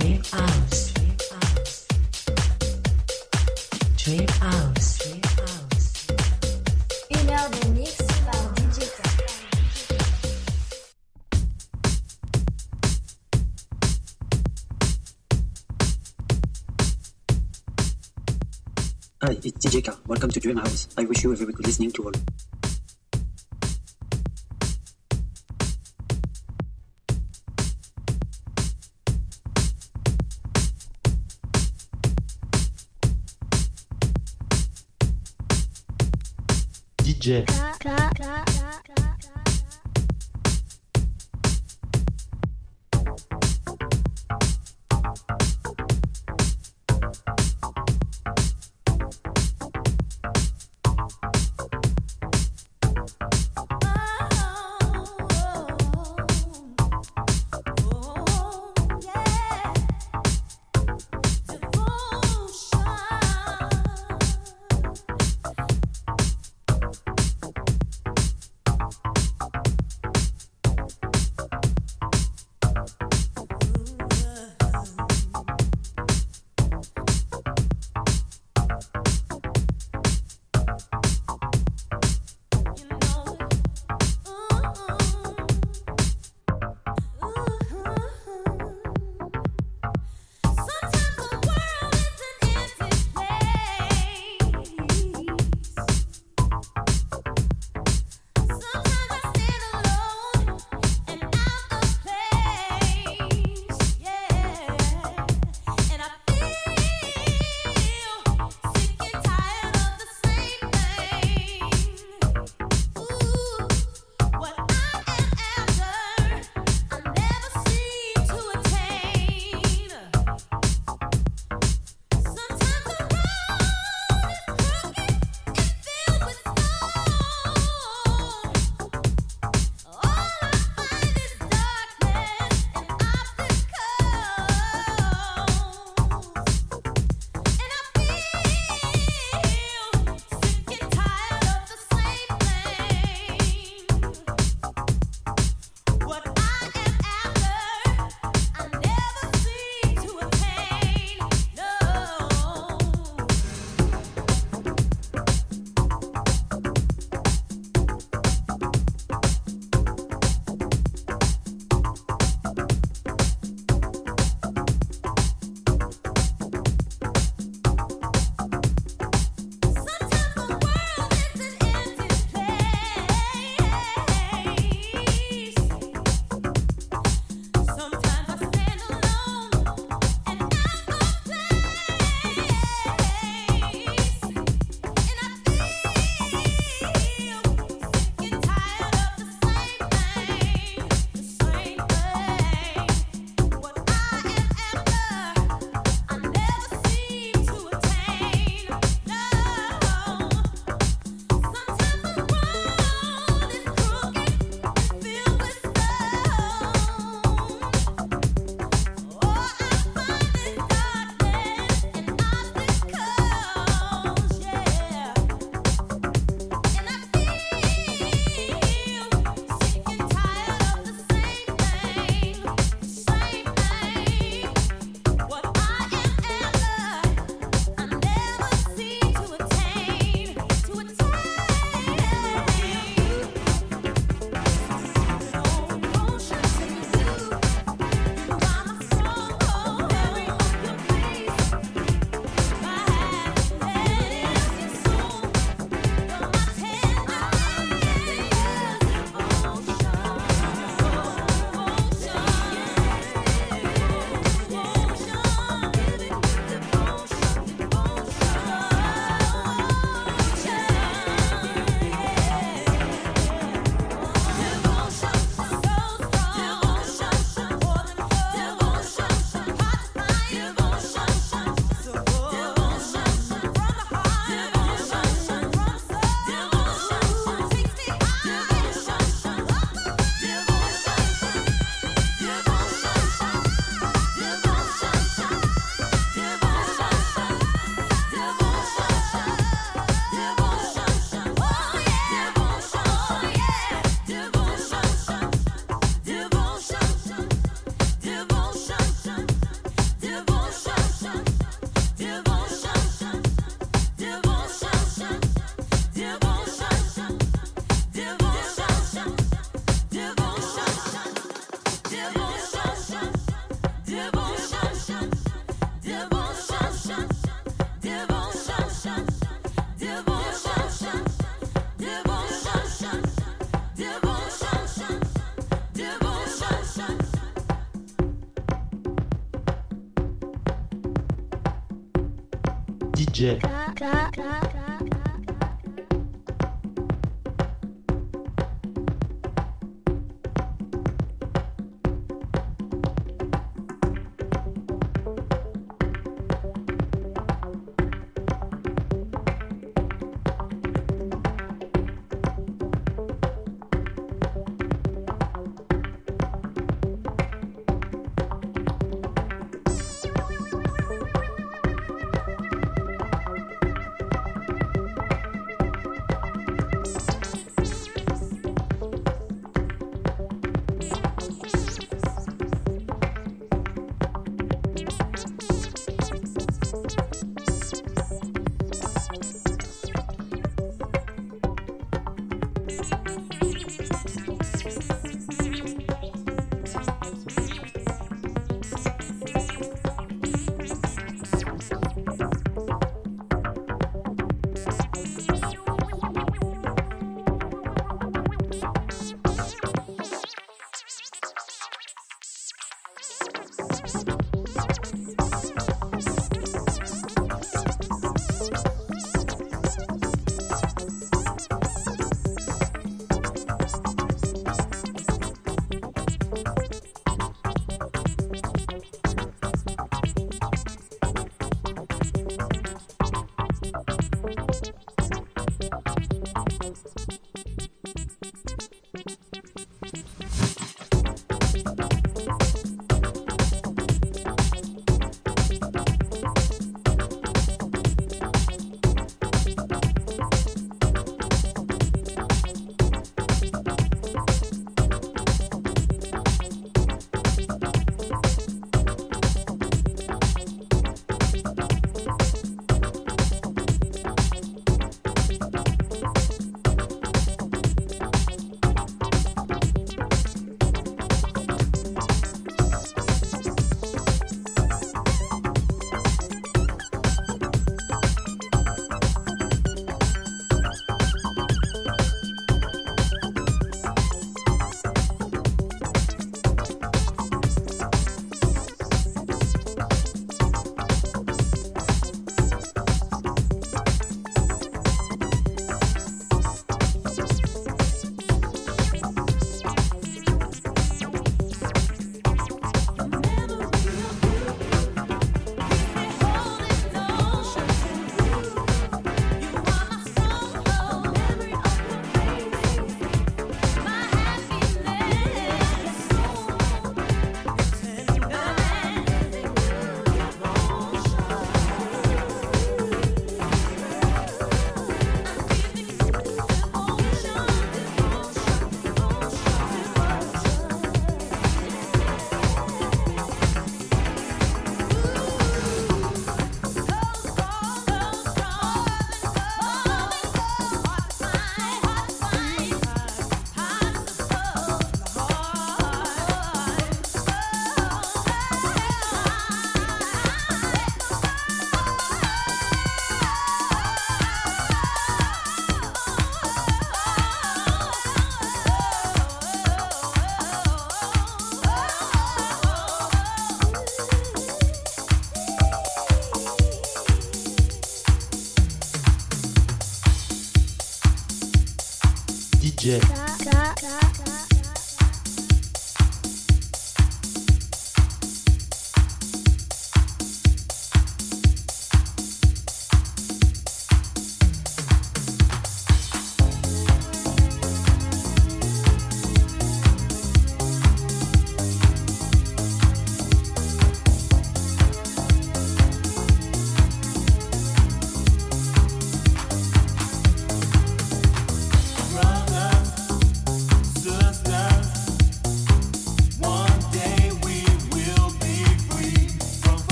Dream House. Dream House. Une heure de mix par DJ K. Hi, it's DJ K. Welcome to Dream House. I wish you a very good listening to all. DJ.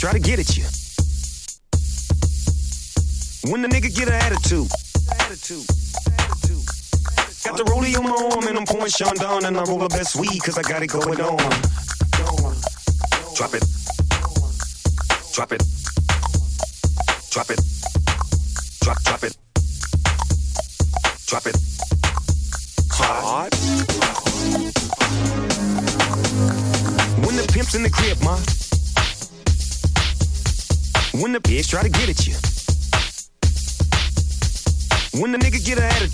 Try to get at you. When the nigga get an attitude. Attitude. Attitude. Got the rollie on my arm and I'm pouring Chandon and I roll the best weed cause I got it going on.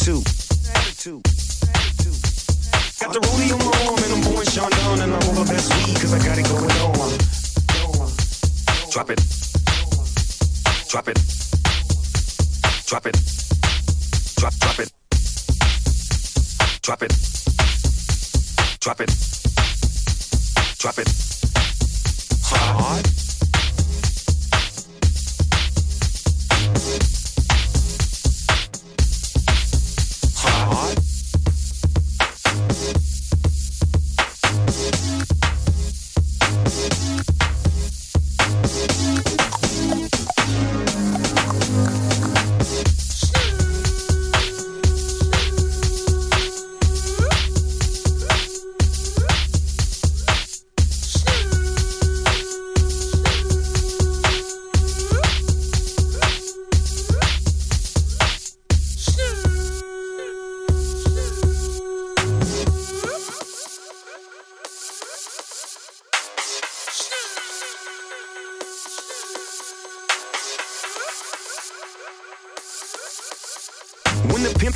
Get When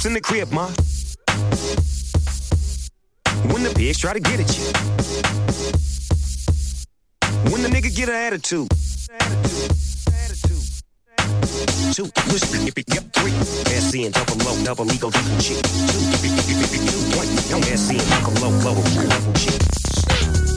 the in the crib, ma. When the pigs try to get at you. When the nigga get an attitude. Two, whisper, if it yep, three. SC and double low, double ego, double G. Two, if it, if it, if it, two, one. SC and double low, low, double G.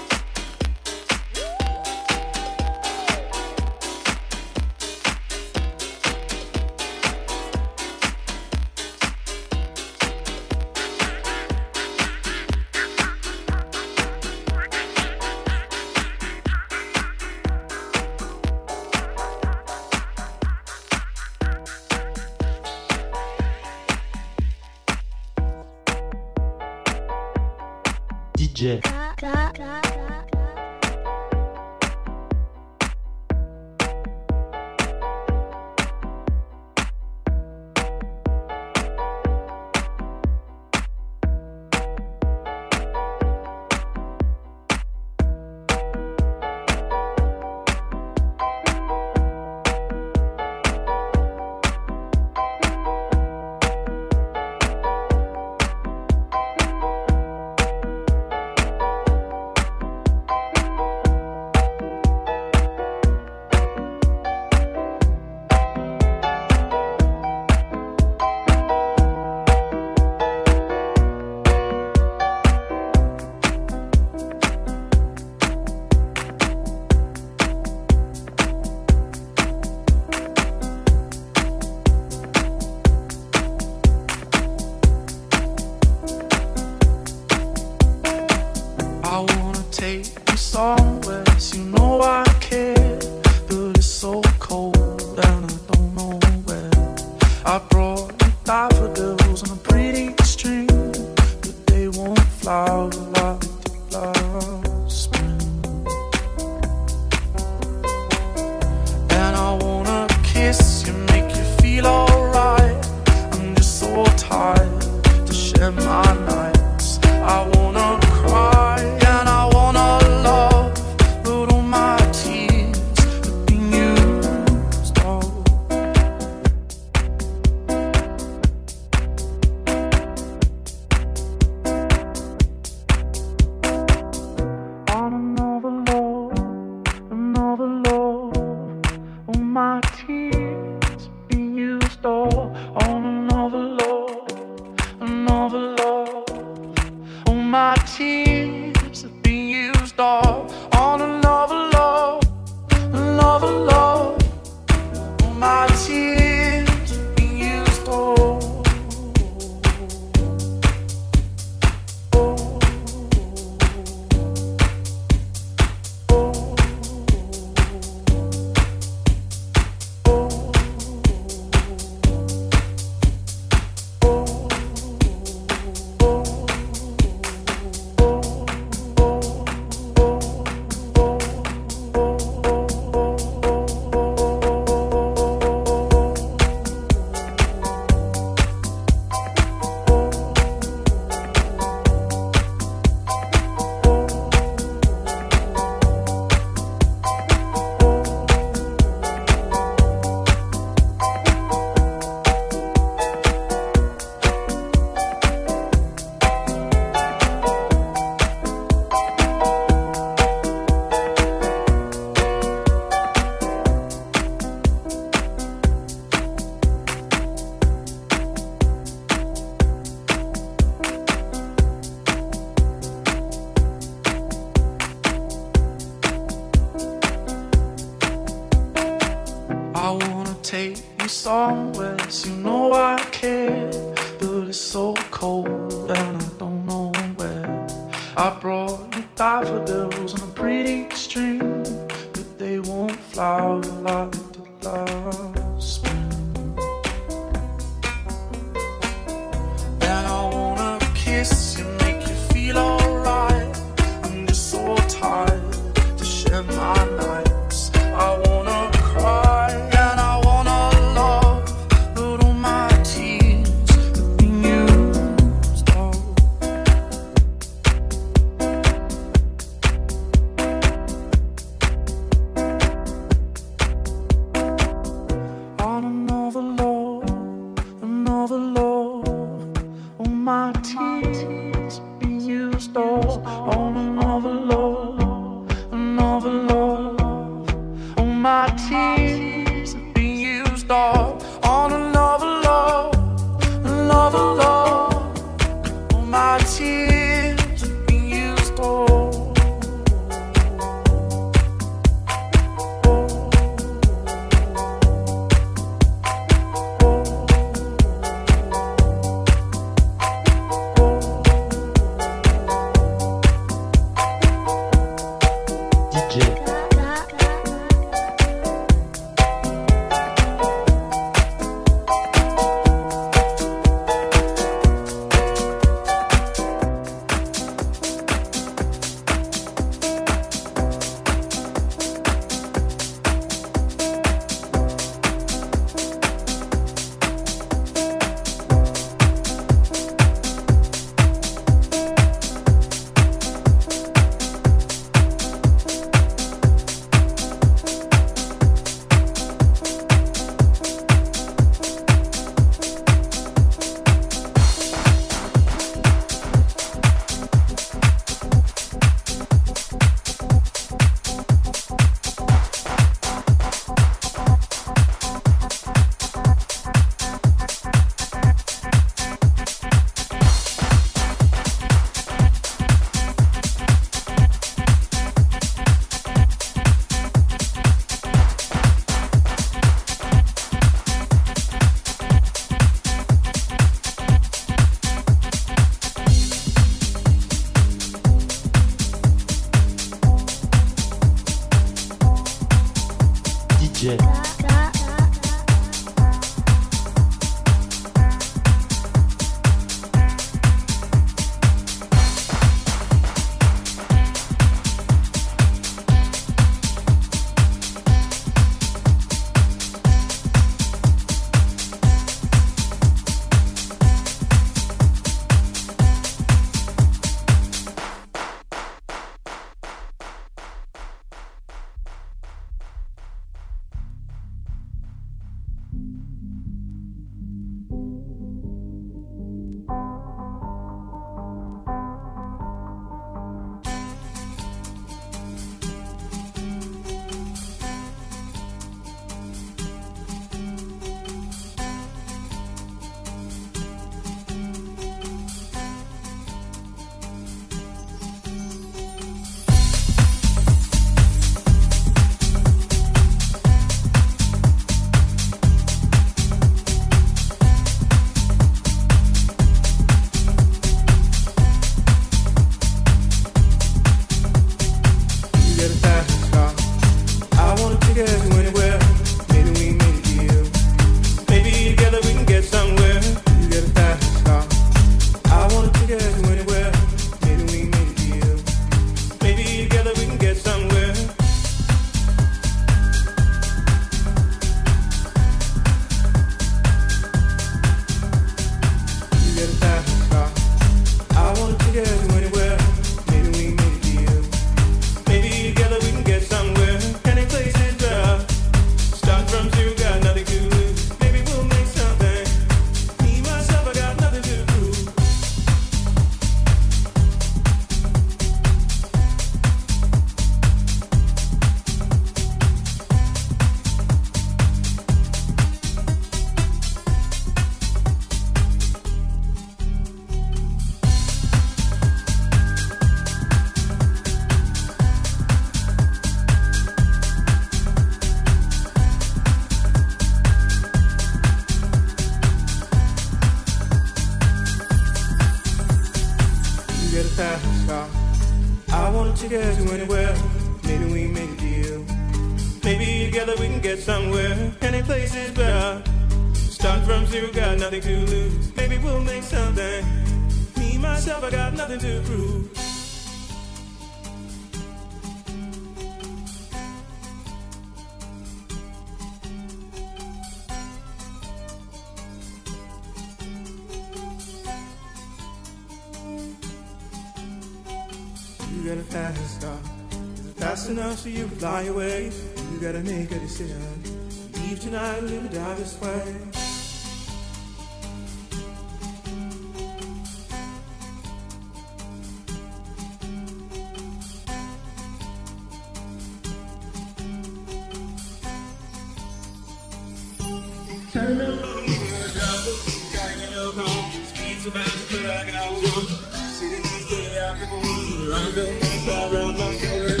Sitting this day to the moon, I'm gonna go that around my